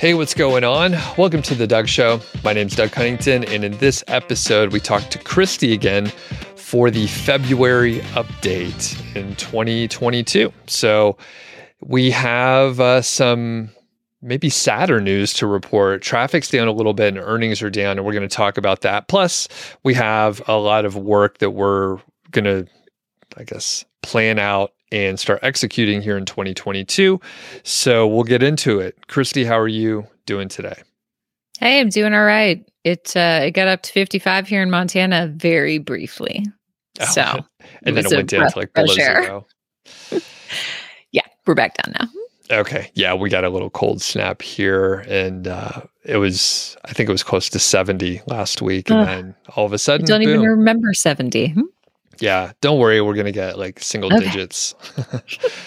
Hey, what's going on? Welcome to The Doug Show. My name's Doug Cunnington, and in this episode, we talk to Christy again for the February update in 2022. So we have uh, some maybe sadder news to report. Traffic's down a little bit and earnings are down, and we're going to talk about that. Plus, we have a lot of work that we're going to, I guess, plan out and start executing here in 2022. So we'll get into it. Christy, how are you doing today? Hey, I'm doing all right. It uh, it got up to 55 here in Montana very briefly. Oh, so and it then it went down to like below zero. yeah, we're back down now. Okay. Yeah, we got a little cold snap here and uh, it was I think it was close to 70 last week and then all of a sudden I don't boom. even remember 70. Hmm? Yeah, don't worry, we're gonna get like single okay. digits.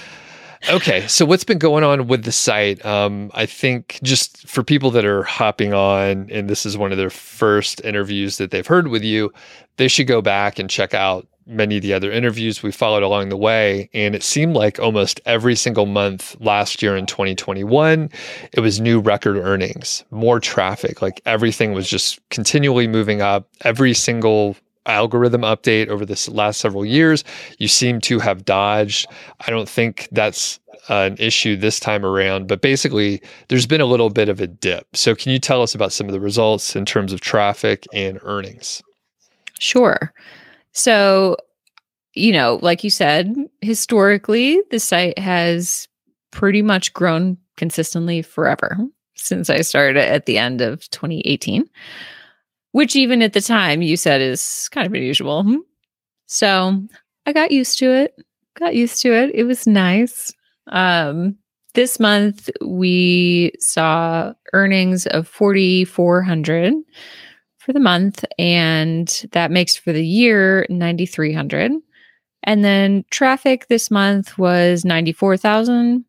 okay, so what's been going on with the site? Um, I think just for people that are hopping on, and this is one of their first interviews that they've heard with you, they should go back and check out many of the other interviews we followed along the way. And it seemed like almost every single month last year in 2021, it was new record earnings, more traffic. Like everything was just continually moving up. Every single algorithm update over this last several years. You seem to have dodged. I don't think that's uh, an issue this time around, but basically, there's been a little bit of a dip. So, can you tell us about some of the results in terms of traffic and earnings? Sure. So, you know, like you said, historically, the site has pretty much grown consistently forever since I started at the end of 2018 which even at the time you said is kind of unusual. Hmm? So I got used to it. Got used to it. It was nice. Um, this month we saw earnings of 4400 for the month and that makes for the year 9300 and then traffic this month was 94,000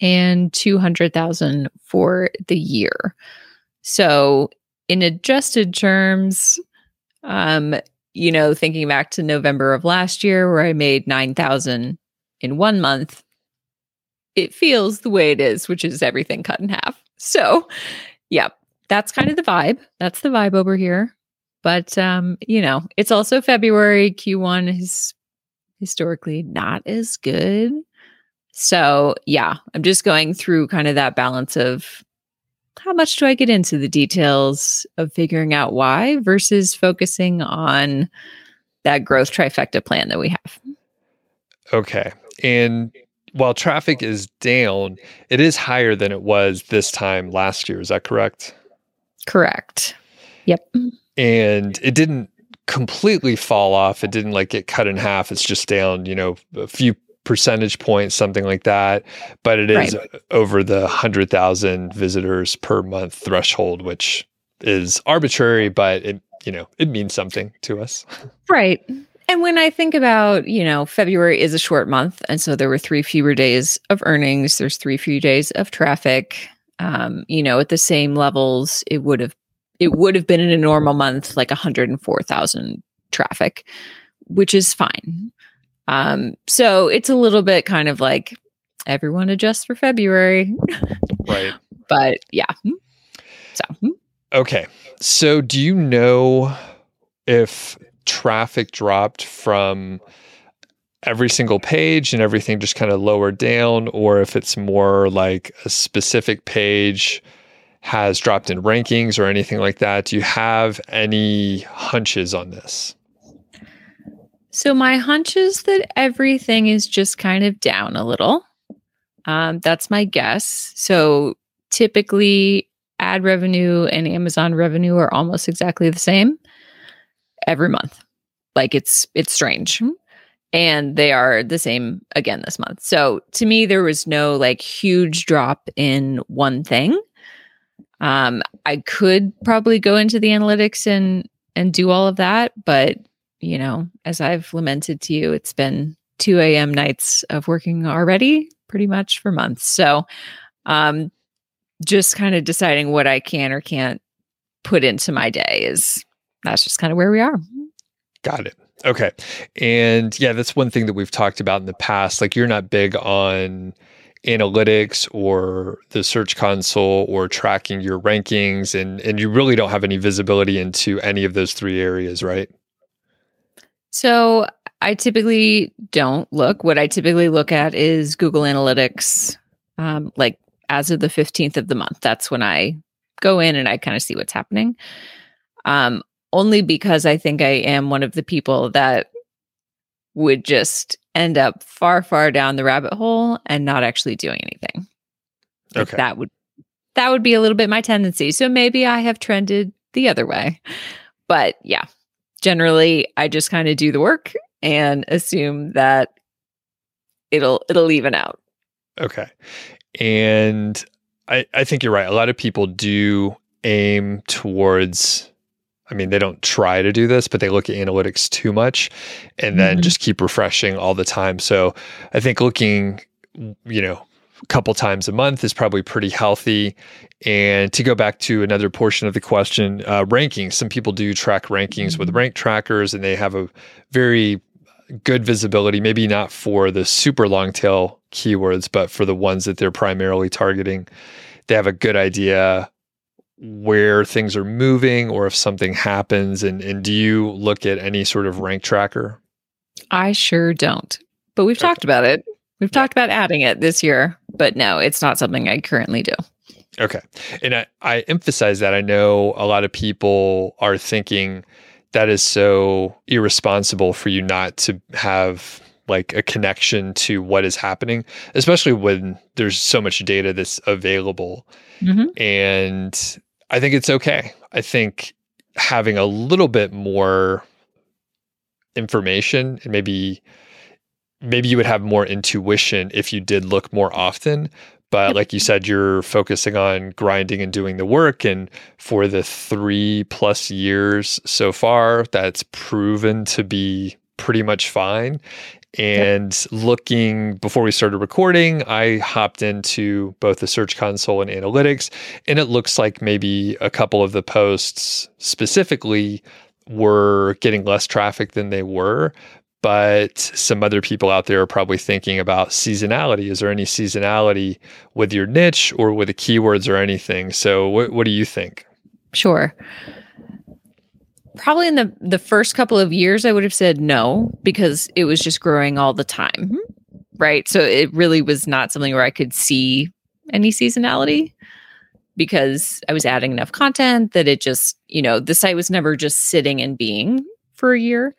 and 200,000 for the year. So in adjusted terms, um, you know, thinking back to November of last year where I made 9,000 in one month, it feels the way it is, which is everything cut in half. So, yeah, that's kind of the vibe. That's the vibe over here. But um, you know, it's also February. Q1 is historically not as good. So, yeah, I'm just going through kind of that balance of how much do I get into the details of figuring out why versus focusing on that growth trifecta plan that we have? Okay. And while traffic is down, it is higher than it was this time last year. Is that correct? Correct. Yep. And it didn't completely fall off. It didn't like get cut in half. It's just down, you know, a few percentage points, something like that. But it is right. over the 100,000 visitors per month threshold, which is arbitrary, but it, you know, it means something to us. Right. And when I think about, you know, February is a short month. And so there were three fewer days of earnings, there's three fewer days of traffic. Um, you know, at the same levels, it would have it would have been in a normal month like 104,000 traffic, which is fine. Um, so it's a little bit kind of like everyone adjusts for February. Right. but yeah. Hmm. So, hmm. okay. So do you know if traffic dropped from every single page and everything just kind of lowered down, or if it's more like a specific page has dropped in rankings or anything like that? Do you have any hunches on this? So my hunch is that everything is just kind of down a little. Um, that's my guess. So typically, ad revenue and Amazon revenue are almost exactly the same every month. Like it's it's strange. And they are the same again this month. So to me, there was no like huge drop in one thing. Um, I could probably go into the analytics and and do all of that, but you know, as I've lamented to you, it's been 2 a.m. nights of working already pretty much for months. So, um, just kind of deciding what I can or can't put into my day is that's just kind of where we are. Got it. Okay. And yeah, that's one thing that we've talked about in the past. Like, you're not big on analytics or the search console or tracking your rankings and and you really don't have any visibility into any of those three areas, right? So I typically don't look. What I typically look at is Google Analytics, um, like as of the 15th of the month. That's when I go in and I kind of see what's happening. Um, only because I think I am one of the people that would just end up far, far down the rabbit hole and not actually doing anything. Okay. That would that would be a little bit my tendency. So maybe I have trended the other way. But yeah, generally I just kind of do the work and assume that it'll it'll even out. Okay. And I, I think you're right. A lot of people do aim towards I mean, they don't try to do this, but they look at analytics too much and then mm-hmm. just keep refreshing all the time. So I think looking, you know, couple times a month is probably pretty healthy. And to go back to another portion of the question, uh, rankings. Some people do track rankings mm-hmm. with rank trackers and they have a very good visibility, maybe not for the super long tail keywords, but for the ones that they're primarily targeting. They have a good idea where things are moving or if something happens and, and do you look at any sort of rank tracker i sure don't but we've okay. talked about it we've talked about adding it this year but no it's not something i currently do okay and I, I emphasize that i know a lot of people are thinking that is so irresponsible for you not to have like a connection to what is happening especially when there's so much data that's available mm-hmm. and I think it's okay. I think having a little bit more information and maybe maybe you would have more intuition if you did look more often but like you said you're focusing on grinding and doing the work and for the 3 plus years so far that's proven to be pretty much fine and yep. looking before we started recording, I hopped into both the Search Console and analytics, and it looks like maybe a couple of the posts specifically were getting less traffic than they were. But some other people out there are probably thinking about seasonality. Is there any seasonality with your niche or with the keywords or anything? So, what, what do you think? Sure probably in the the first couple of years I would have said no because it was just growing all the time. Mm-hmm. Right? So it really was not something where I could see any seasonality because I was adding enough content that it just, you know, the site was never just sitting and being for a year.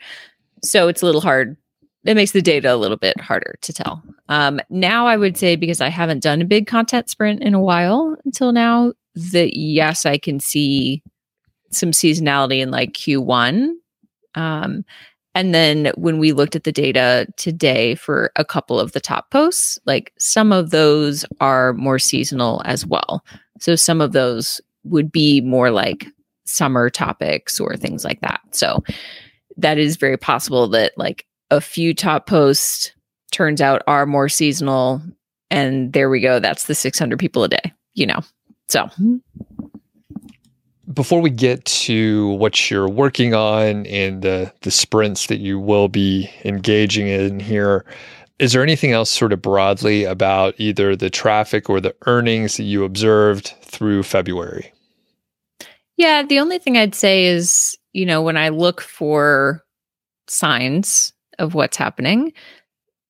So it's a little hard. It makes the data a little bit harder to tell. Um, now I would say because I haven't done a big content sprint in a while until now, that yes, I can see some seasonality in like Q1. Um, and then when we looked at the data today for a couple of the top posts, like some of those are more seasonal as well. So some of those would be more like summer topics or things like that. So that is very possible that like a few top posts turns out are more seasonal and there we go that's the 600 people a day you know so mm-hmm. before we get to what you're working on and the the sprints that you will be engaging in here, is there anything else sort of broadly about either the traffic or the earnings that you observed through February? Yeah, the only thing I'd say is, you know, when I look for signs of what's happening,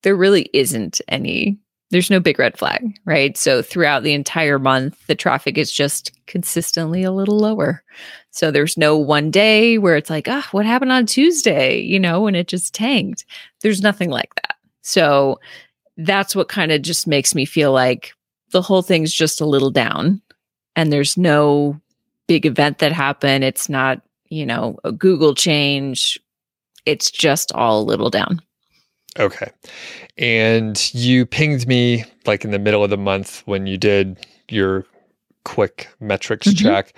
there really isn't any there's no big red flag, right? So throughout the entire month, the traffic is just consistently a little lower. So there's no one day where it's like, ah, oh, what happened on Tuesday, you know, and it just tanked. There's nothing like that. So that's what kind of just makes me feel like the whole thing's just a little down and there's no big event that happened. It's not, you know, a Google change. It's just all a little down. Okay. And you pinged me like in the middle of the month when you did your quick metrics mm-hmm. check.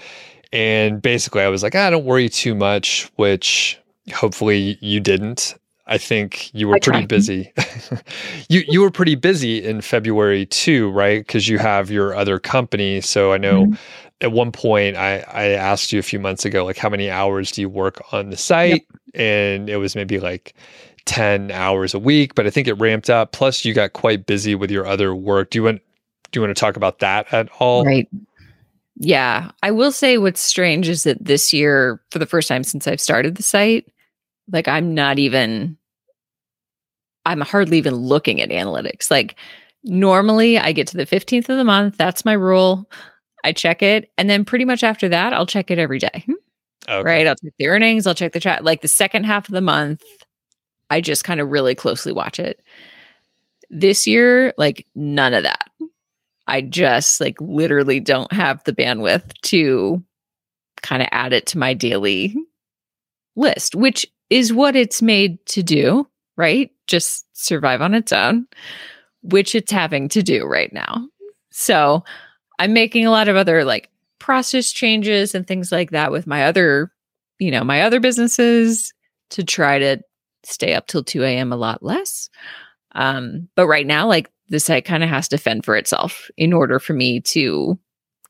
And basically, I was like, ah, don't worry too much, which hopefully you didn't. I think you were I pretty tried. busy. you you were pretty busy in February too, right? Because you have your other company. So I know mm-hmm. At one point I I asked you a few months ago, like how many hours do you work on the site? Yep. And it was maybe like 10 hours a week, but I think it ramped up. Plus, you got quite busy with your other work. Do you want do you want to talk about that at all? Right. Yeah. I will say what's strange is that this year, for the first time since I've started the site, like I'm not even I'm hardly even looking at analytics. Like normally I get to the 15th of the month. That's my rule. I check it. And then pretty much after that, I'll check it every day. Okay. Right. I'll check the earnings. I'll check the chat. Like the second half of the month, I just kind of really closely watch it. This year, like none of that. I just like literally don't have the bandwidth to kind of add it to my daily list, which is what it's made to do, right? Just survive on its own, which it's having to do right now. So I'm making a lot of other like process changes and things like that with my other, you know, my other businesses to try to stay up till 2 a.m. a lot less. Um, but right now, like the site kind of has to fend for itself in order for me to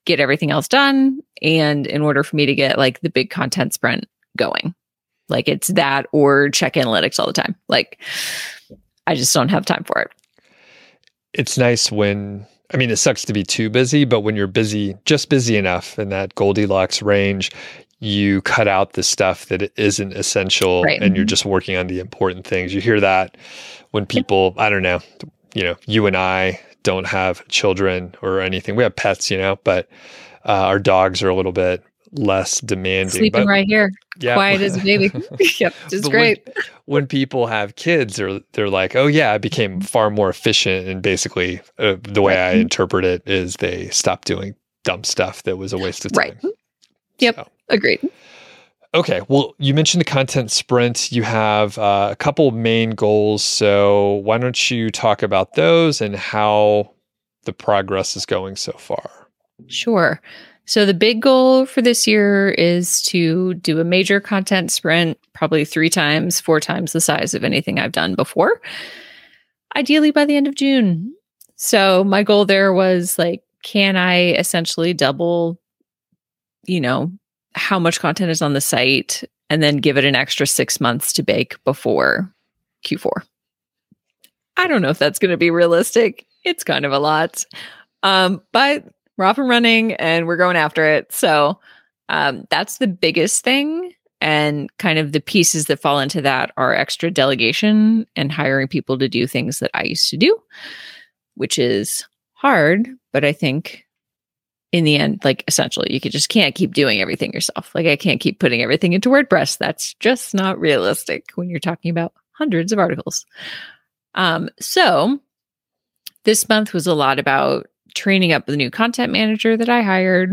get everything else done and in order for me to get like the big content sprint going. Like it's that or check analytics all the time. Like I just don't have time for it. It's nice when I mean, it sucks to be too busy, but when you're busy, just busy enough in that Goldilocks range, you cut out the stuff that isn't essential right. and you're just working on the important things. You hear that when people, I don't know, you know, you and I don't have children or anything. We have pets, you know, but uh, our dogs are a little bit less demanding. Sleeping but, right here, yeah. quiet as a baby. yep, just great. When, when, people have kids, they're they're like, oh yeah, I became far more efficient, and basically, uh, the way right. I interpret it is they stopped doing dumb stuff that was a waste of time. Right. Yep. So. Agreed. Okay. Well, you mentioned the content sprint. You have uh, a couple main goals. So why don't you talk about those and how the progress is going so far? Sure. So the big goal for this year is to do a major content sprint, probably three times, four times the size of anything I've done before, ideally by the end of June. So my goal there was like, can I essentially double, you know, how much content is on the site and then give it an extra six months to bake before Q4? I don't know if that's going to be realistic. It's kind of a lot. Um, but we're off and running and we're going after it. So um, that's the biggest thing. And kind of the pieces that fall into that are extra delegation and hiring people to do things that I used to do, which is hard. But I think in the end, like essentially, you could just can't keep doing everything yourself. Like I can't keep putting everything into WordPress. That's just not realistic when you're talking about hundreds of articles. Um, so this month was a lot about training up the new content manager that I hired.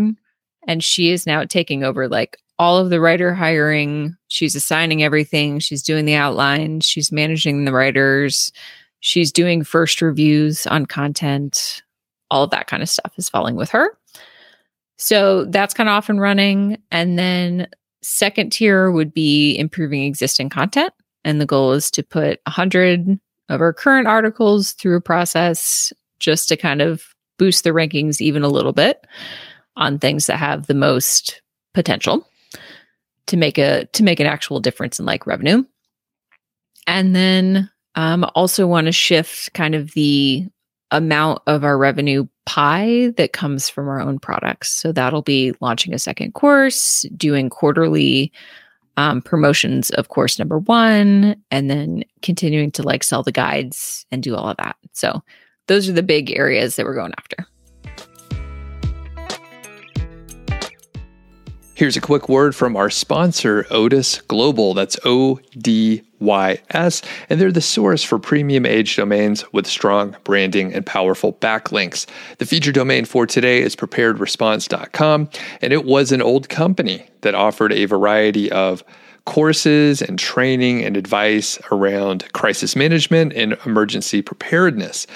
And she is now taking over like all of the writer hiring. She's assigning everything. She's doing the outlines. She's managing the writers. She's doing first reviews on content. All of that kind of stuff is falling with her. So that's kind of off and running. And then second tier would be improving existing content. And the goal is to put 100 of our current articles through a process just to kind of boost the rankings even a little bit on things that have the most potential to make a to make an actual difference in like revenue. And then um also want to shift kind of the amount of our revenue pie that comes from our own products. So that'll be launching a second course doing quarterly um, promotions of course number one and then continuing to like sell the guides and do all of that. So those are the big areas that we're going after. Here's a quick word from our sponsor, Odys Global. That's O D Y S. And they're the source for premium age domains with strong branding and powerful backlinks. The feature domain for today is preparedresponse.com. And it was an old company that offered a variety of courses and training and advice around crisis management and emergency preparedness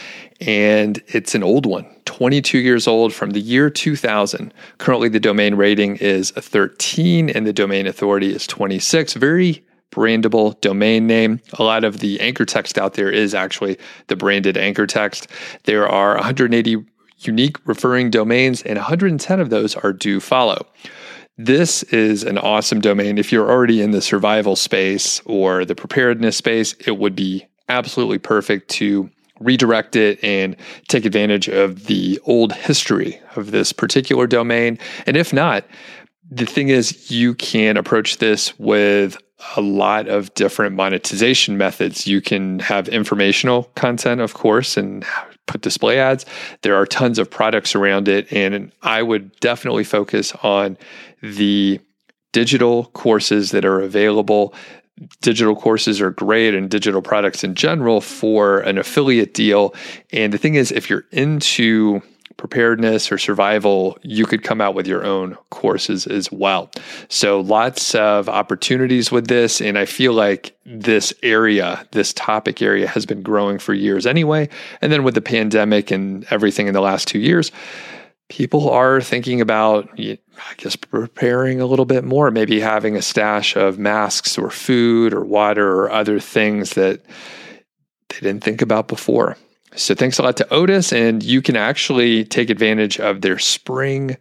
and it's an old one, 22 years old from the year 2000. Currently, the domain rating is 13 and the domain authority is 26. Very brandable domain name. A lot of the anchor text out there is actually the branded anchor text. There are 180 unique referring domains, and 110 of those are do follow. this is an awesome domain. If you're already in the survival space or the preparedness space, it would be absolutely perfect to redirect it and take advantage of the old history of this particular domain. And if not, the thing is, you can approach this with a lot of different monetization methods. You can have informational content, of course, and put display ads. There are tons of products around it. And I would definitely focus on the digital courses that are available. Digital courses are great and digital products in general for an affiliate deal. And the thing is, if you're into preparedness or survival, you could come out with your own courses as well. So lots of opportunities with this. And I feel like this area, this topic area has been growing for years anyway. And then with the pandemic and everything in the last two years, people are thinking about, I guess, preparing a little bit more, maybe having a stash of masks or food or water or other things that they didn't think about before. So thanks a lot to Odys, and you can actually take advantage of their spring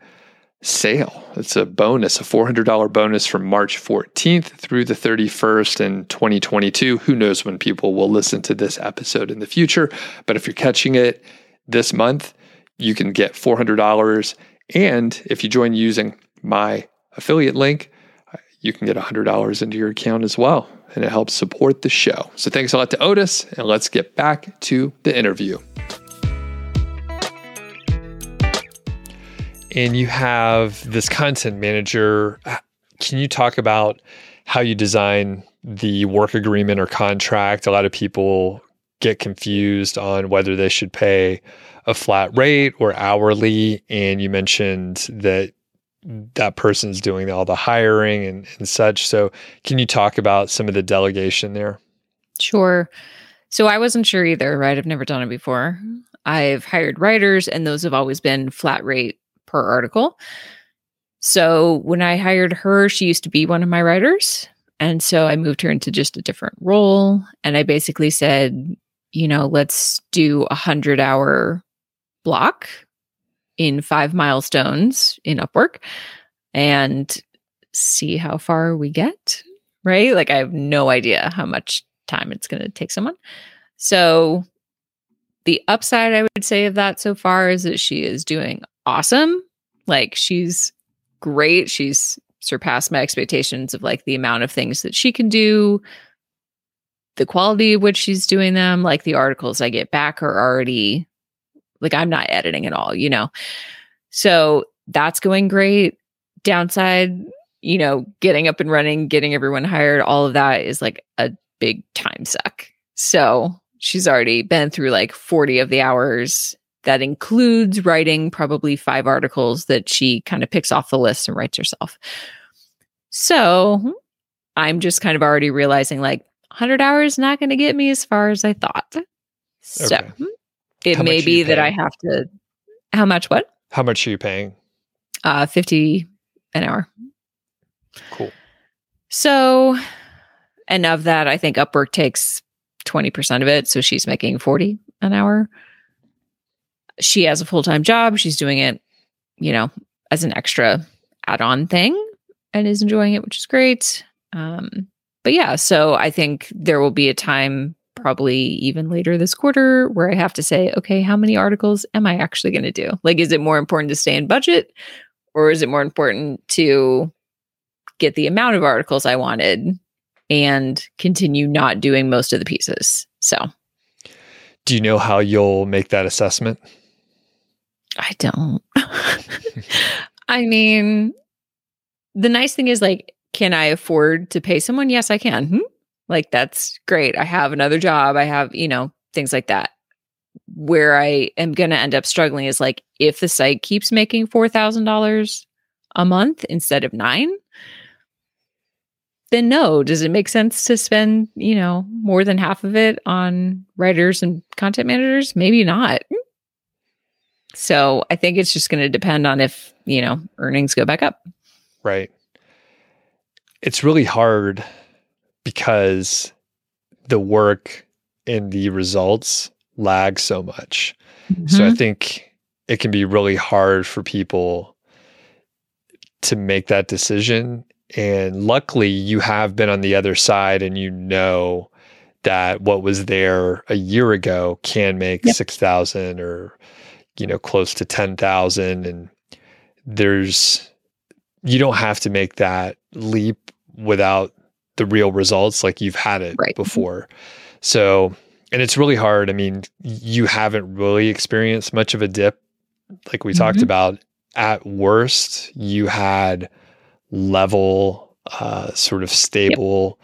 sale. It's a bonus, a $400 bonus from March 14th through the 31st in 2022. Who knows when people will listen to this episode in the future? But if you're catching it this month, you can get $400. And if you join using my affiliate link, uh, you can get $100 into your account as well and it helps support the show. So thanks a lot to Odys, and let's get back to the interview. And you have this content manager. Can you talk about how you design the work agreement or contract? A lot of people get confused on whether they should pay a flat rate or hourly. And you mentioned that that person's doing all the hiring and, and such. So, can you talk about some of the delegation there? Sure. So, I wasn't sure either, right? I've never done it before. I've hired writers, and those have always been flat rate per article. So, when I hired her, she used to be one of my writers. And so I moved her into just a different role. And I basically said, you know, let's do a hundred hour block in five milestones in Upwork and see how far we get. Right. Like I have no idea how much time it's going to take someone. So the upside I would say of that so far is that she is doing awesome. Like she's great. She's surpassed my expectations of like the amount of things that she can do, the quality of which she's doing them. Like the articles I get back are already like I'm not editing at all, you know? So that's going great. Downside, you know, getting up and running, getting everyone hired, all of that is like a big time suck. So she's already been through like 40 of the hours. That includes writing probably five articles that she kind of picks off the list and writes herself. So I'm just kind of already realizing like 100 hours not going to get me as far as I thought. So okay. It how may be that I have to. How much? What? How much are you paying? Uh, fifty an hour. Cool. So, and of that, I think Upwork takes twenty percent of it, so she's making forty an hour. She has a full time job. She's doing it, you know, as an extra add on thing, and is enjoying it, which is great. Um, but yeah, so I think there will be a time probably even later this quarter where I have to say, okay, how many articles am I actually going to do? Like, is it more important to stay in budget or is it more important to get the amount of articles I wanted and continue not doing most of the pieces? So, do you know how you'll make that assessment? I don't. I mean, the nice thing is like, can I afford to pay someone? Yes, I can. Hmm? Like, that's great. I have another job. I have, you know, things like that. Where I am going to end up struggling is like if the site keeps making $4,000 a month instead of nine, then no. Does it make sense to spend, you know, more than half of it on writers and content managers? Maybe not. So I think it's just going to depend on if, you know, earnings go back up. Right. It's really hard because the work and the results lag so much. Mm-hmm. So I mm-hmm. think it can be really hard for people to make that decision. And luckily, you have been on the other side and you know that what was there a year ago can make yep. 6,000 or, you know, close to 10,000. And there's, you don't have to make that leap without the real results like you've had it right. before. So, and it's really hard. I mean, you haven't really experienced much of a dip like we mm-hmm. talked about. At worst, you had level, uh, sort of stable,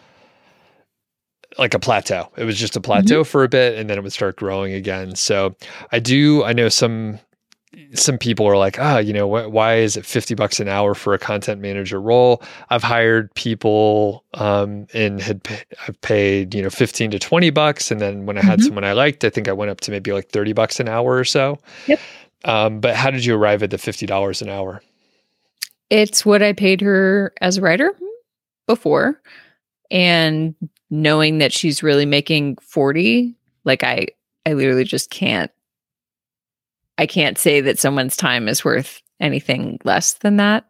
yep. like a plateau. It was just a plateau mm-hmm. for a bit and then it would start growing again. So I do, I know some some people are like, ah, oh, you know, wh- why is it 50 bucks an hour for a content manager role? I've hired people um, and had I've paid, you know, 15 to 20 bucks. And then when I had mm-hmm. someone I liked, I think I went up to maybe like 30 bucks an hour or so. Yep. Um, but how did you arrive at the $50 an hour? It's what I paid her as a writer before. And knowing that she's really making 40, like I, I literally just can't I can't say that someone's time is worth anything less than that.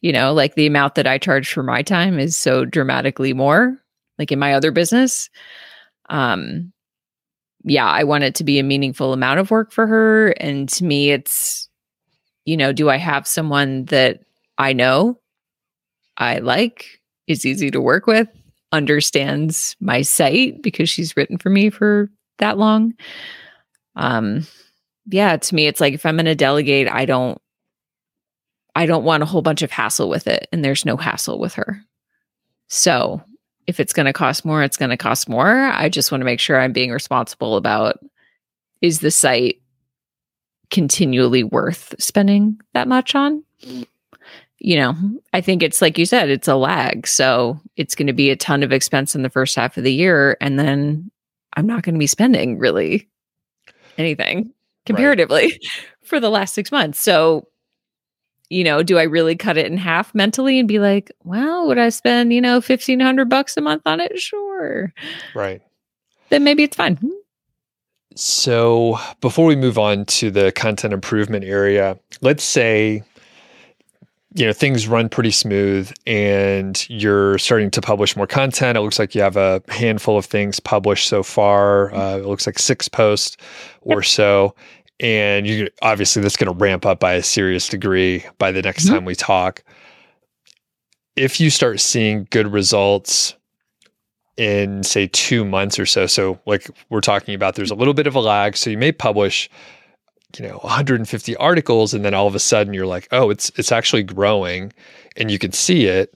You know, like the amount that I charge for my time is so dramatically more, like in my other business. Um, yeah, I want it to be a meaningful amount of work for her. And to me, it's, you know, do I have someone that I know, I like, is easy to work with, understands my site because she's written for me for that long? Um, yeah, to me, it's like if I'm going to delegate, I don't, I don't want a whole bunch of hassle with it, and there's no hassle with her. So if it's going to cost more, it's going to cost more. I just want to make sure I'm being responsible about is the site continually worth spending that much on? You know, I think it's like you said, it's a lag. So it's going to be a ton of expense in the first half of the year. And then I'm not going to be spending really anything comparatively right. for the last six months. So, you know, do I really cut it in half mentally and be like, well, would I spend, you know, 1500 bucks a month on it? Sure. Right. Then maybe it's fine. So, before we move on to the content improvement area, let's say you know things run pretty smooth and you're starting to publish more content it looks like you have a handful of things published so far uh, it looks like six posts or so and you obviously that's going to ramp up by a serious degree by the next mm-hmm. time we talk if you start seeing good results in say two months or so so like we're talking about there's a little bit of a lag so you may publish you know 150 articles and then all of a sudden you're like oh it's it's actually growing and you can see it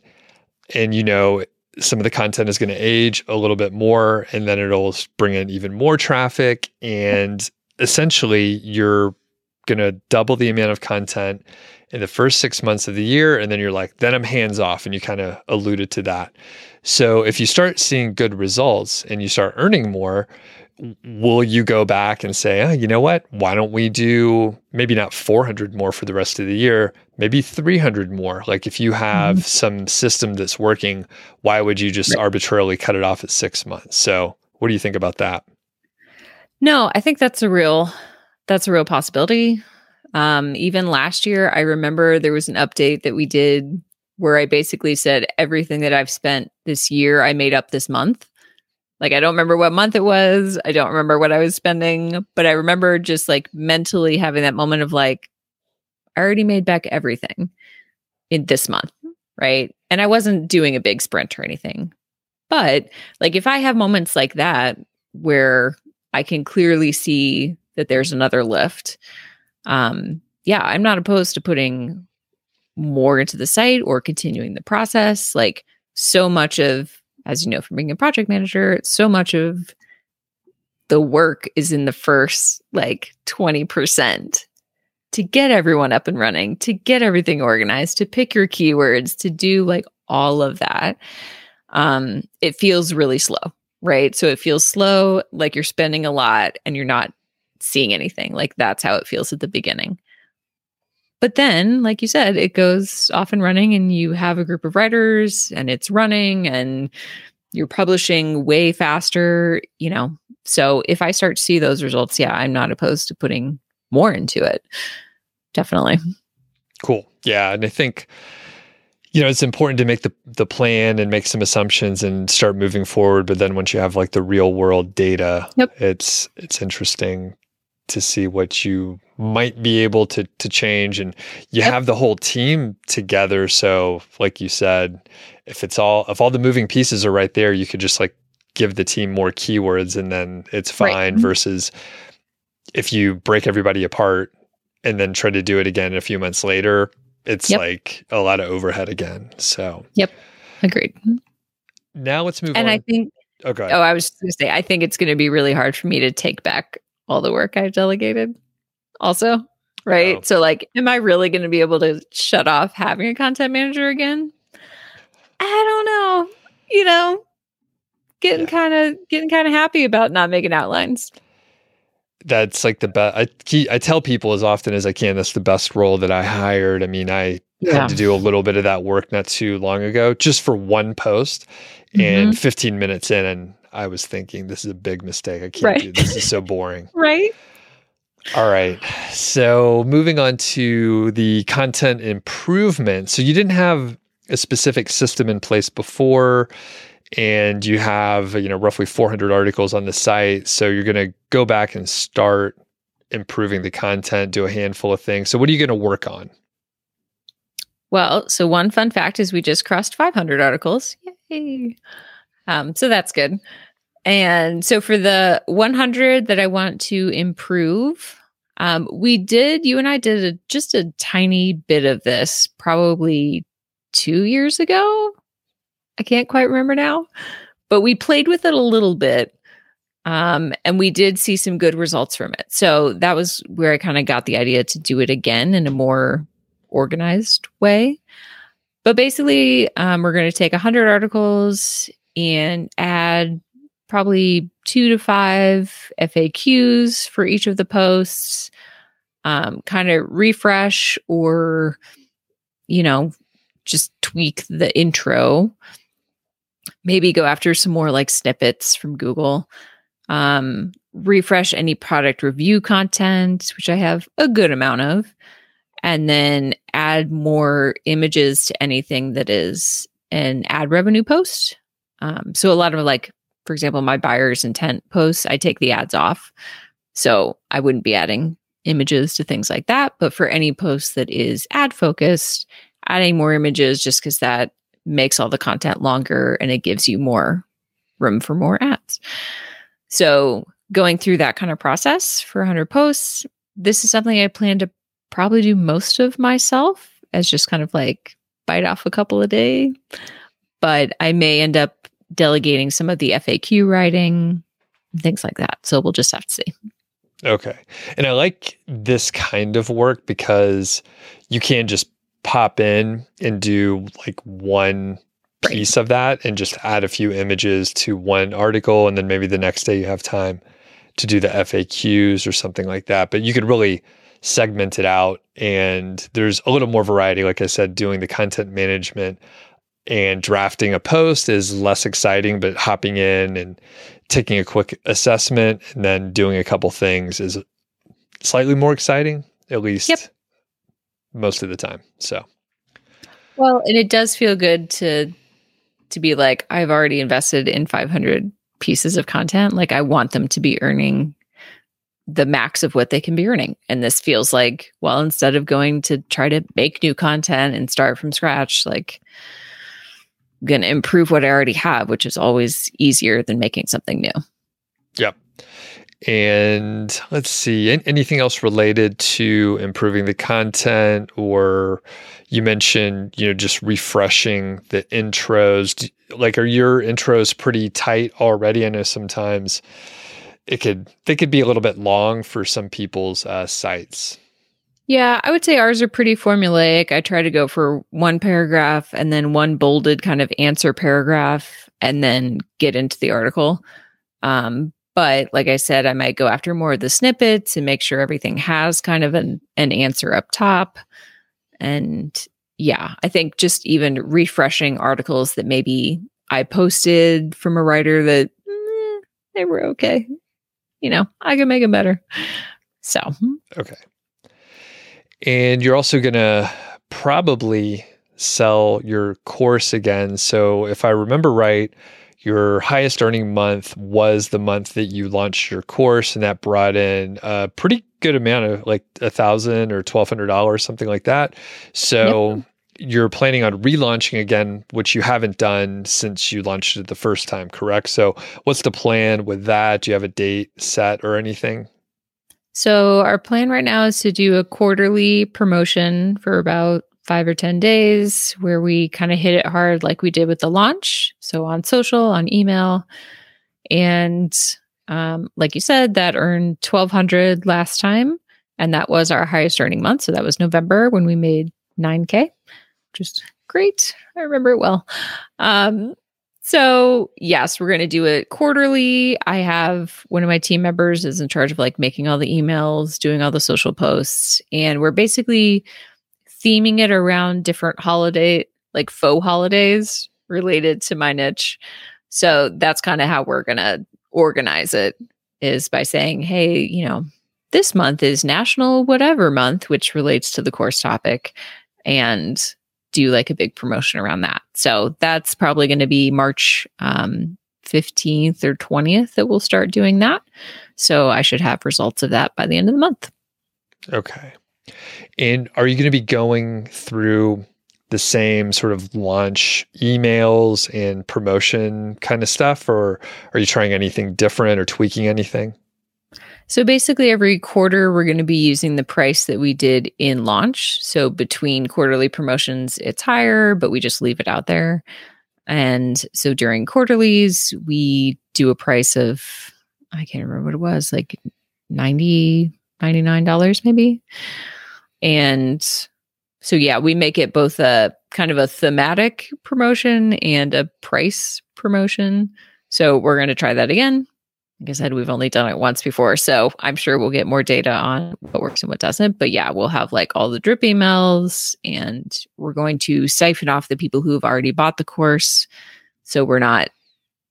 and you know some of the content is going to age a little bit more and then it'll bring in even more traffic and essentially you're going to double the amount of content in the first 6 months of the year and then you're like then I'm hands off and you kind of alluded to that so if you start seeing good results and you start earning more will you go back and say, oh, you know what? Why don't we do maybe not 400 more for the rest of the year, maybe 300 more? Like if you have mm-hmm. some system that's working, why would you just right. arbitrarily cut it off at six months? So, what do you think about that? No, I think that's a real that's a real possibility. Um, even last year, I remember there was an update that we did where I basically said everything that I've spent this year, I made up this month. Like, I don't remember what month it was. I don't remember what I was spending, but I remember just like mentally having that moment of like, I already made back everything in this month. Right. And I wasn't doing a big sprint or anything. But like, if I have moments like that where I can clearly see that there's another lift, um, yeah, I'm not opposed to putting more into the site or continuing the process. Like, so much of as you know from being a project manager, so much of the work is in the first like 20% to get everyone up and running, to get everything organized, to pick your keywords, to do like all of that. Um, it feels really slow, right? So it feels slow, like you're spending a lot and you're not seeing anything. Like that's how it feels at the beginning. But then, like you said, it goes off and running, and you have a group of writers, and it's running, and you're publishing way faster, you know. So if I start to see those results, yeah, I'm not opposed to putting more into it. Definitely. Cool. Yeah. And I think you know, it's important to make the the plan and make some assumptions and start moving forward. But then once you have like the real world data, Yep. it's it's interesting to see what you might be able to to change and you Yep. have the whole team together so like you said if it's all if all the moving pieces are right there you could just like give the team more keywords and then it's fine Mhm. versus if you break everybody apart and then try to do it again a few months later it's Yep. like a lot of overhead again so yep, Agreed. now let's move on. And on I think, oh, go ahead. oh, I was going to say, I think it's going to be really hard for me to take back all the work I've delegated also. Right. Oh. So, like, am I really going to be able to shut off having a content manager again? I don't know. You know, getting Yeah. kind of getting kind of happy about not making outlines. That's like the best I, keep, I tell people as often as i can that's the best role that i hired. I mean i had to do a little bit of that work not too long ago just for one post Mm-hmm. and 15 minutes in and i was thinking this is a big mistake. I can't Right. do this is so boring. Right. all right. So moving on to the content improvement. So you didn't have a specific system in place before and you have you know roughly 400 articles on the site so you're going to go back and start improving the content do a handful of things so what are you going to work on Well, so one fun fact is we just crossed 500 articles. Yay. Um, so that's good. And so for the 100 that I want to improve, um, we did, you and I did a, just a tiny bit of this probably two years ago. I can't quite remember now, but we played with it a little bit. Um, and we did see some good results from it. So that was where I kind of got the idea to do it again in a more organized way. But basically, um, we're going to take 100 articles and add probably two to five FAQs for each of the posts, um, kind of refresh or, you know, just tweak the intro. Maybe go after some more like snippets from Google. Um, refresh any product review content, which I have a good amount of and then add more images to anything that is an ad revenue post. Um, so a lot of like, for example, my buyer's intent posts, I take the ads off. So I wouldn't be adding images to things like that. But for any post that is ad focused, adding more images just because that makes all the content longer and it gives you more room for more ads. So going through that kind of process for 100 posts, this is something I plan to probably do most of myself as just kind of like bite off a couple a day. But I may end up delegating some of the FAQ writing, things like that. So we'll just have to see. Okay. And I like this kind of work because you can just pop in and do like one piece of that and just add a few images to one article. And then maybe the next day you have time to do the FAQs or something like that. But you could really segment it out and there's a little more variety. Like I said, doing the content management and drafting a post is less exciting, but hopping in and taking a quick assessment and then doing a couple things is slightly more exciting, at least Yep. Most of the time. So, Well, and it does feel good to to be like I've already invested in 500 pieces of content. Like I want them to be earning the max of what they can be earning. And this feels like, well, instead of going to try to make new content and start from scratch, like I'm going to improve what I already have, which is always easier than making something new. And let's see, anything else related to improving the content or you mentioned, you know, just refreshing the intros. Like, are your intros pretty tight already? I know sometimes it could, they could be a little bit long for some people's uh, sites. Yeah, I would say ours are pretty formulaic. I try to go for one paragraph and then one bolded kind of answer paragraph and then get into the article. Um, but like I said, I might go after more of the snippets and make sure everything has kind of an, an answer up top. And yeah, I think just even refreshing articles that maybe I posted from a writer that eh, they were okay. You know, I can make them better. So Okay. And you're also going to probably sell your course again. So, if I remember right, your highest earning month was the month that you launched your course, and that brought in a pretty good amount of like a thousand or twelve hundred dollars, something like that. So, yep you're planning on relaunching again, which you haven't done since you launched it the first time, correct? So, what's the plan with that? Do you have a date set or anything? So, our plan right now is to do a quarterly promotion for about five or 10 days where we kind of hit it hard like we did with the launch. So, on social, on email. And um, like you said, that earned 1200 last time. And that was our highest earning month. So, that was November when we made 9K which just great. I remember it well. Um, so yes, we're going to do it quarterly. I have one of my team members is in charge of like making all the emails, doing all the social posts, and we're basically theming it around different holiday, like faux holidays related to my niche. So that's kind of how we're going to organize it is by saying, hey, you know, this month is National Whatever Month, which relates to the course topic. And do like a big promotion around that. So that's probably going to be March um, 15th or 20th that we'll start doing that. So I should have results of that by the end of the month. Okay. And are you going to be going through the same sort of launch emails and promotion kind of stuff, or are you trying anything different or tweaking anything? So basically, every quarter, we're going to be using the price that we did in launch. So between quarterly promotions, it's higher, but we just leave it out there. And so during quarterlies, we do a price of, I can't remember what it was, like 90 $99 maybe. And so, yeah, we make it both a kind of a thematic promotion and a price promotion. So, we're going to try that again like I said, we've only done it once before. So I'm sure we'll get more data on what works and what doesn't. But yeah, we'll have like all the drip emails and we're going to siphon off the people who have already bought the course. So we're not,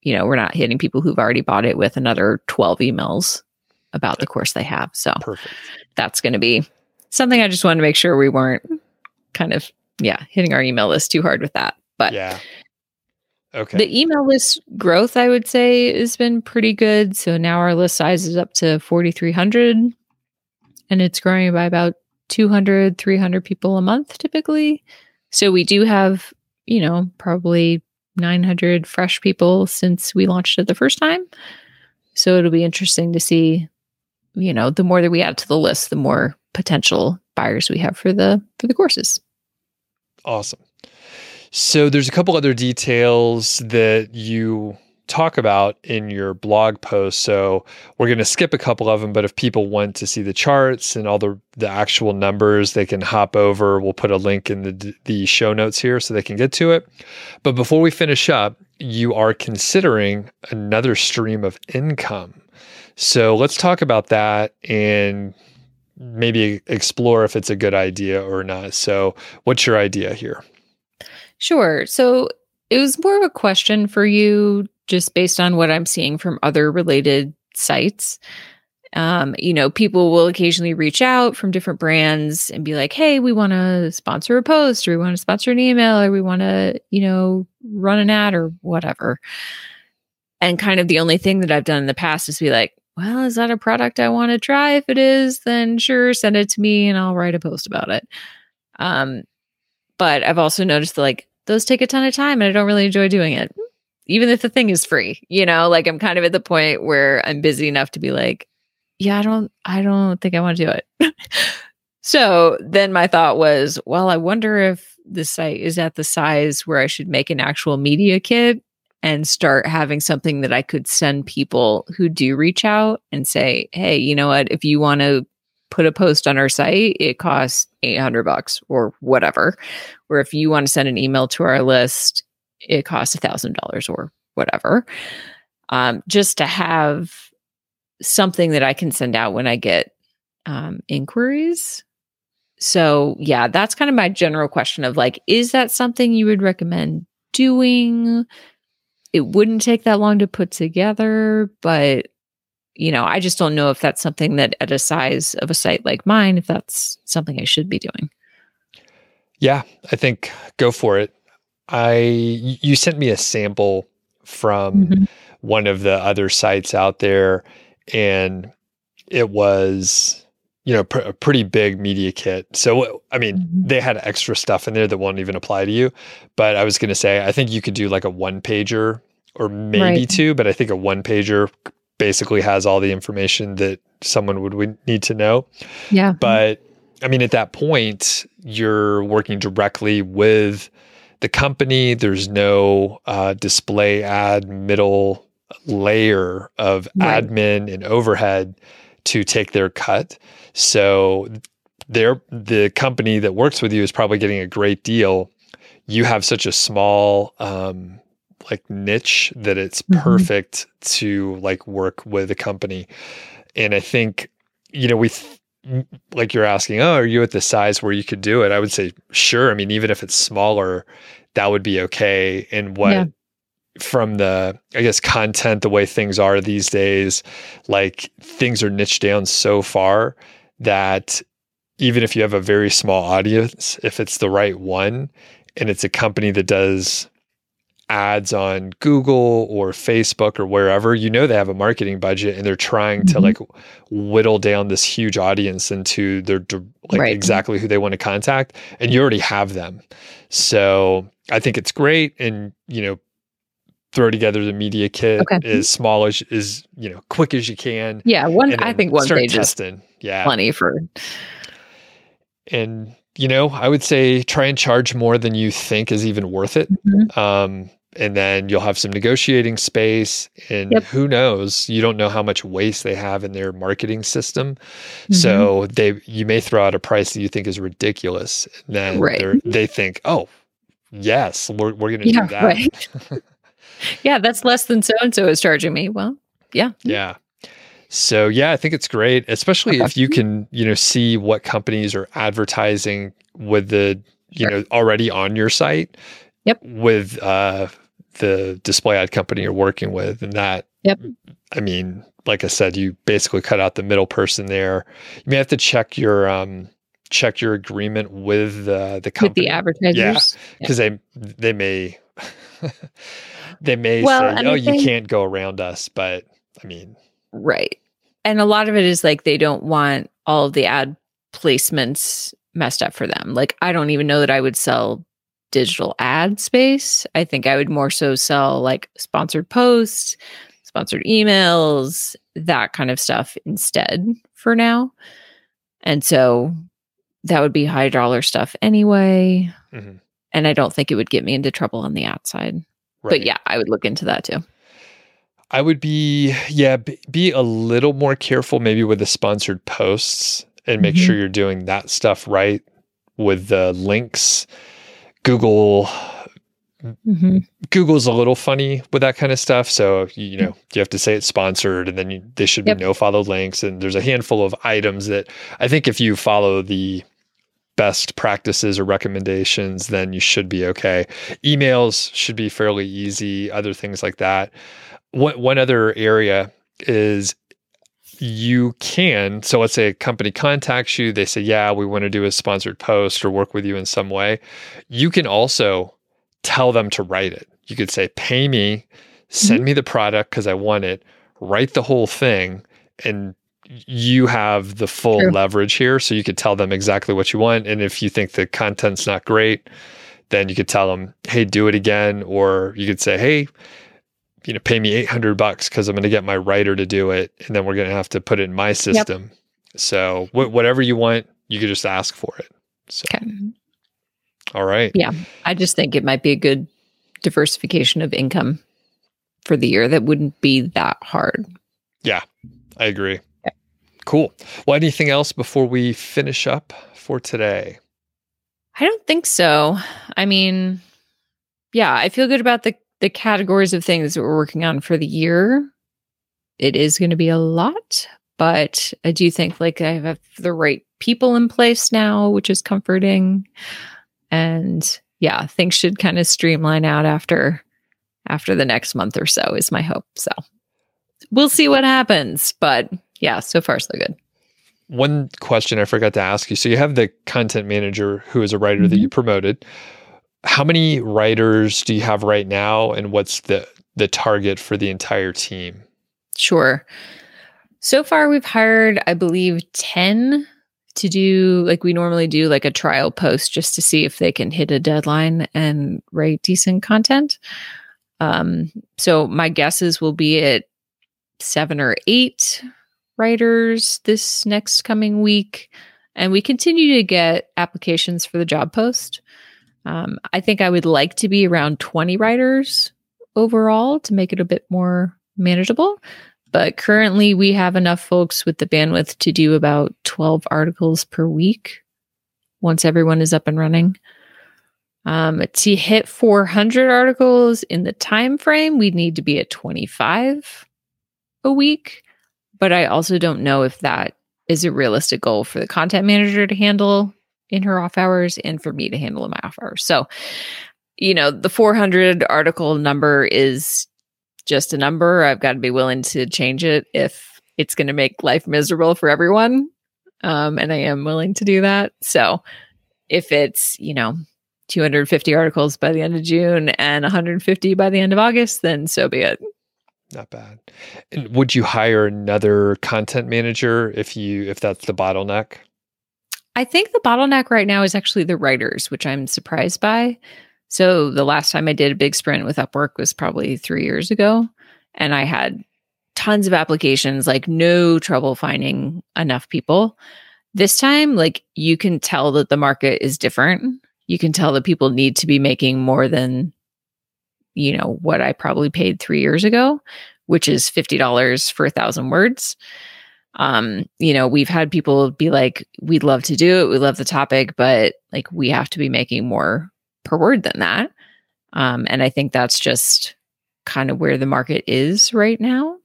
you know, we're not hitting people who've already bought it with another 12 emails about the course they have. So Perfect. that's going to be something I just wanted to make sure we weren't kind of, yeah, hitting our email list too hard with that. But yeah. Okay. The email list growth, I would say, has been pretty good. So now our list size is up to 4,300 and it's growing by about 200, 300 people a month typically. So we do have, you know, probably 900 fresh people since we launched it the first time. So it'll be interesting to see, you know, the more that we add to the list, the more potential buyers we have for the for the courses. Awesome. So there's a couple other details that you talk about in your blog post. So we're going to skip a couple of them, but if people want to see the charts and all the the actual numbers, they can hop over. We'll put a link in the the show notes here so they can get to it. But before we finish up, you are considering another stream of income. So let's talk about that and maybe explore if it's a good idea or not. So what's your idea here? Sure. So it was more of a question for you, just based on what I'm seeing from other related sites. Um, you know, people will occasionally reach out from different brands and be like, hey, we want to sponsor a post or we want to sponsor an email or we want to, you know, run an ad or whatever. And kind of the only thing that I've done in the past is be like, well, is that a product I want to try? If it is, then sure, send it to me and I'll write a post about it. Um, but I've also noticed that like those take a ton of time and I don't really enjoy doing it. Even if the thing is free, you know, like I'm kind of at the point where I'm busy enough to be like, yeah, I don't I don't think I want to do it. so then my thought was, well, I wonder if the site is at the size where I should make an actual media kit and start having something that I could send people who do reach out and say, hey, you know what? If you want to put a post on our site, it costs 800 bucks or whatever. Or if you want to send an email to our list, it costs a thousand dollars or whatever. Um, just to have something that I can send out when I get um, inquiries. So, yeah, that's kind of my general question of like, is that something you would recommend doing? It wouldn't take that long to put together, but you know, I just don't know if that's something that at a size of a site like mine, if that's something I should be doing. Yeah, I think go for it. I you sent me a sample from Mhm. one of the other sites out there and it was you know pr- a pretty big media kit. So I mean, Mhm. they had extra stuff in there that won't even apply to you, but I was going to say I think you could do like a one pager or maybe Right. two, but I think a one pager basically has all the information that someone would, would need to know. Yeah. But I mean, at that point, you're working directly with the company. There's no uh, display ad middle layer of Right. admin and overhead to take their cut. So they're, the company that works with you is probably getting a great deal. You have such a small um, like niche that it's Mhm. perfect to like work with a company. And I think, you know, we th- like you're asking, oh, are you at the size where you could do it? I would say, sure. I mean, even if it's smaller, that would be okay. And what Yeah. from the, I guess, content, the way things are these days, like things are niched down so far that even if you have a very small audience, if it's the right one and it's a company that does ads on Google or Facebook or wherever, you know they have a marketing budget and they're trying to Mhm. like whittle down this huge audience into their like Right. exactly who they want to contact and you already have them. So, I think it's great and you know throw together the media kit Okay. as small as is, you know, quick as you can. Yeah. One, I think one page is. Yeah. plenty for. and you know i would say try and charge more than you think is even worth it Mhm. um, and then you'll have some negotiating space and Yep. who knows you don't know how much waste they have in their marketing system Mm-hmm. so they you may throw out a price that you think is ridiculous and then Right. they think oh yes we're, we're gonna Yeah. do that Right. yeah. That's less than so and so is charging me. Well, yeah. Yeah. So yeah, I think it's great, especially Okay. if you can, you know, see what companies are advertising with the, you Sure. know, already on your site. Yep. With uh the display ad company you're working with. And that Yep. I mean, like I said, you basically cut out the middle person there. You may have to check your um check your agreement with uh, the With company the advertisers. because they they may they may Well, say, "Oh, you can't go around us," but I mean, Right. And a lot of it is like they don't want all of the ad placements messed up for them. Like I don't even know that I would sell digital ad space. I think I would more so sell like sponsored posts, sponsored emails, that kind of stuff instead for now. And so that would be high dollar stuff anyway. mhm, And I don't think it would get me into trouble on the ad side. Right. But yeah, I would look into that too. I would be yeah be, a little more careful maybe with the sponsored posts and make Mhm. sure you're doing that stuff right with the links. Google Mhm. Google's a little funny with that kind of stuff. So you, know you have to say it's sponsored, and then you, they should Yep. be no follow links. And there's a handful of items that I think if you follow the best practices or recommendations, then you should be okay. Emails should be fairly easy. Other things like that. One one other area is you can so let's say a company contacts you they say yeah we want to do a sponsored post or work with you in some way you can also tell them to write it you could say pay me send mm-hmm. me the product because i want it write the whole thing and you have the full True. leverage here so you could tell them exactly what you want and if you think the content's not great then you could tell them hey do it again or you could say hey you know pay me 800 bucks because i'm going to get my writer to do it and then we're going to have to put it in my system so wh- whatever you want you could just ask for it so Okay. all right Yeah. I just think it might be a good diversification of income for the year that wouldn't be that hard. Yeah, I agree cool well anything else before we finish up for today I don't think so. I mean, yeah, I feel good about the the categories of things that we're working on for the year. It is going to be a lot, but I do think like I have the right people in place now, which is comforting. And yeah, things should kind of streamline out after after the next month or so is my hope. So we'll see what happens, but yeah, so far so good. one question I forgot to ask you. So you have the content manager who is a writer mm-hmm. that you promoted. How many writers do you have right now and what's the the target for the entire team? Sure. So far we've hired I believe 10 to do like we normally do like a trial post just to see if they can hit a deadline and write decent content. Um so my guesses will be at 7 or 8 writers this next coming week. And we continue to get applications for the job post. Um, I think I would like to be around 20 writers overall to make it a bit more manageable. But currently, we have enough folks with the bandwidth to do about 12 articles per week once everyone is up and running. Um, to hit 400 articles in the time frame, we'd need to be at 25 a week but I also don't know if that is a realistic goal for the content manager to handle in her off hours and for me to handle in my off hours. So, you know, the 400 article number is just a number. I've got to be willing to change it if it's going to make life miserable for everyone. Um, and I am willing to do that. So, if it's, you know, 250 articles by the end of June and 150 by the end of August, then so be it. Not bad. And would you hire another content manager if you if that's the bottleneck? I think the bottleneck right now is actually the writers, which I'm surprised by. So the last time I did a big sprint with Upwork was probably 3 years ago and I had tons of applications like no trouble finding enough people. This time like you can tell that the market is different. You can tell that people need to be making more than you know, what I probably paid three years ago, which is $50 for a thousand words. Um, you know, we've had people be like, we'd love to do it. We love the topic, but like we have to be making more per word than that. Um, and I think that's just kind of where the market is right now.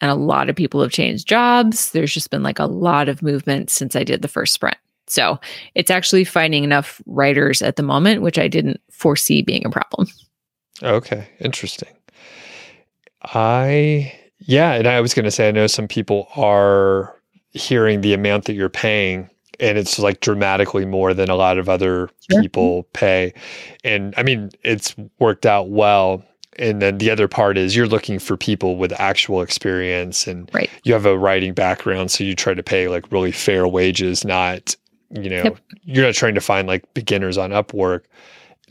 And a lot of people have changed jobs. There's just been like a lot of movement since I did the first sprint. So it's actually finding enough writers at the moment, which I didn't foresee being a problem. Okay, interesting. I yeah, and I was going to say I know some people are hearing the amount that you're paying and it's like dramatically more than a lot of other sure. Mm-hmm. people pay. And I mean, it's worked out well. And then the other part is you're looking for people with actual experience and right. you have a writing background. So you try to pay like really fair wages, not, you know, yep. you're not trying to find like beginners on Upwork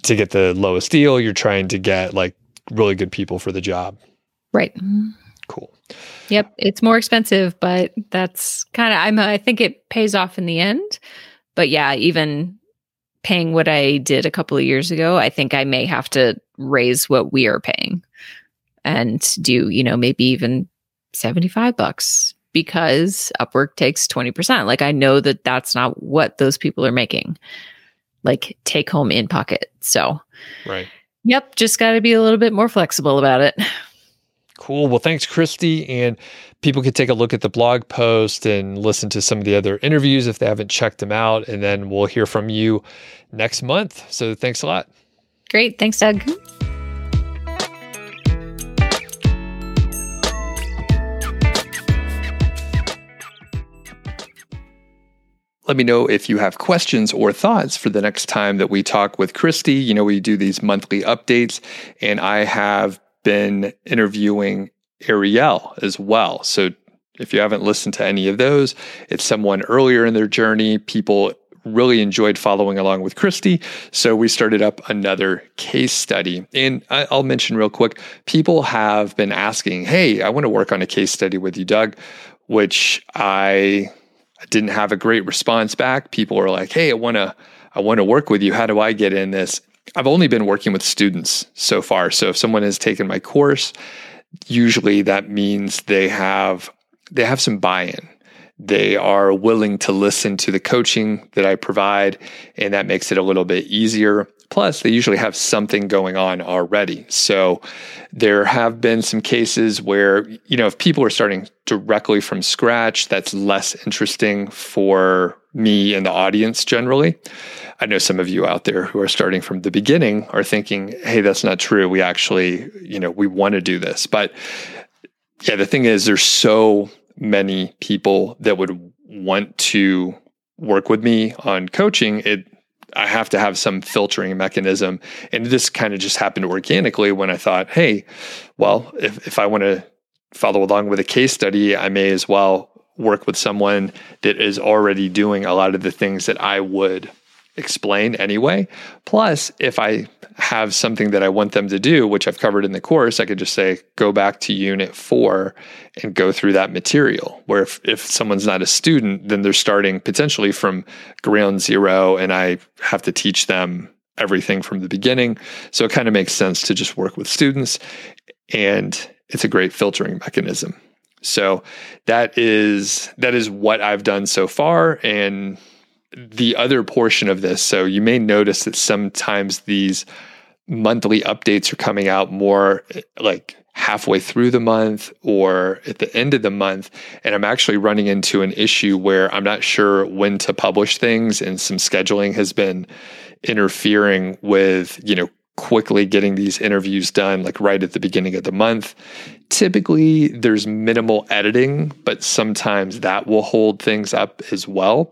to get the lowest deal. You're trying to get like really good people for the job. Right. Cool. Yep. It's more expensive, but that's kind of, I'm, I think it pays off in the end. But yeah, even paying what I did a couple of years ago, I think I may have to raise what we are paying and do, you know, maybe even 75 bucks because Upwork takes 20%. Like I know that that's not what those people are making like take home in pocket. So, right. Yep, just got to be a little bit more flexible about it. Cool. Well, thanks, Christy. And people can take a look at the blog post and listen to some of the other interviews if they haven't checked them out. And then we'll hear from you next month. So thanks a lot. Great. Thanks, Doug. Let me know if you have questions or thoughts for the next time that we talk with Christy. You know, we do these monthly updates, and I have been interviewing Ariel as well. So if you haven't listened to any of those, it's someone earlier in their journey. People really enjoyed following along with Christy. So we started up another case study. And I'll mention real quick people have been asking, Hey, I want to work on a case study with you, Doug, which I I didn't have a great response back. People were like, "Hey, I want to I want to work with you. How do I get in this?" I've only been working with students so far. So if someone has taken my course, usually that means they have they have some buy-in. They are willing to listen to the coaching that I provide, and that makes it a little bit easier. Plus, they usually have something going on already. So there have been some cases where, you know, if people are starting directly from scratch, that's less interesting for me and the audience generally. I know some of you out there who are starting from the beginning are thinking, hey, that's not true. We actually, you know, we want to do this. But yeah, the thing is, there's so many people that would want to work with me on coaching, it I have to have some filtering mechanism. And this kind of just happened organically when I thought, hey, well, if, if I want to follow along with a case study, I may as well work with someone that is already doing a lot of the things that I would explain anyway. Plus, if I have something that I want them to do, which I've covered in the course, I could just say, go back to unit four and go through that material. Where if, if someone's not a student, then they're starting potentially from ground zero and I have to teach them everything from the beginning. So it kind of makes sense to just work with students. And it's a great filtering mechanism. So that is that is what I've done so far and the other portion of this. So you may notice that sometimes these monthly updates are coming out more eh, like halfway through the month or at the end of the month and I'm actually running into an issue where I'm not sure when to publish things and some scheduling has been interfering with, you know, quickly getting these interviews done like right at the beginning of the month. Typically there's minimal editing, but sometimes that will hold things up as well.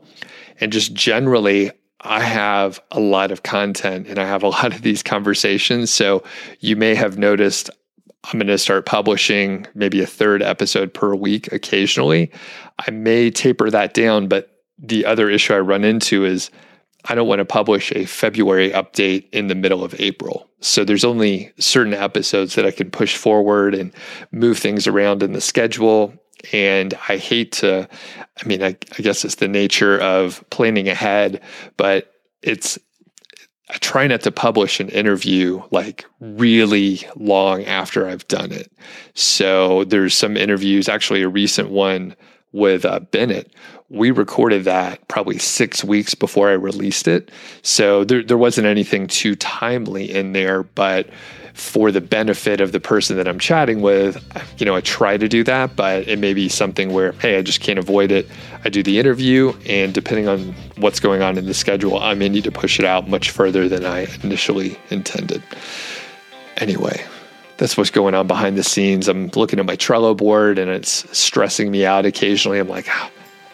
And just generally I have a lot of content and I have a lot of these conversations. So you may have noticed I'm going to start publishing maybe a third episode per week occasionally. I may taper that down, but the other issue I run into is I don't want to publish a February update in the middle of April. So there's only certain episodes that I can push forward and move things around in the schedule. And I hate to, I mean, I, I guess it's the nature of planning ahead, but it's, I try not to publish an interview like really long after I've done it. So there's some interviews, actually, a recent one with uh, Bennett we recorded that probably six weeks before I released it. So there, there wasn't anything too timely in there, but for the benefit of the person that I'm chatting with, you know, I try to do that, but it may be something where, hey, I just can't avoid it. I do the interview, and depending on what's going on in the schedule, I may need to push it out much further than I initially intended. Anyway, that's what's going on behind the scenes. I'm looking at my Trello board and it's stressing me out occasionally. I'm like, oh,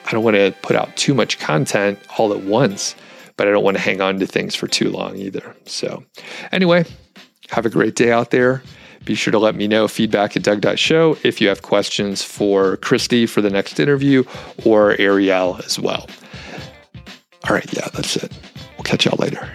I don't want to put out too much content all at once, but I don't want to hang on to things for too long either. So, anyway, have a great day out there. Be sure to let me know feedback at Doug.show if you have questions for Christy for the next interview or Ariel as well. All right, yeah, that's it. We'll catch y'all later.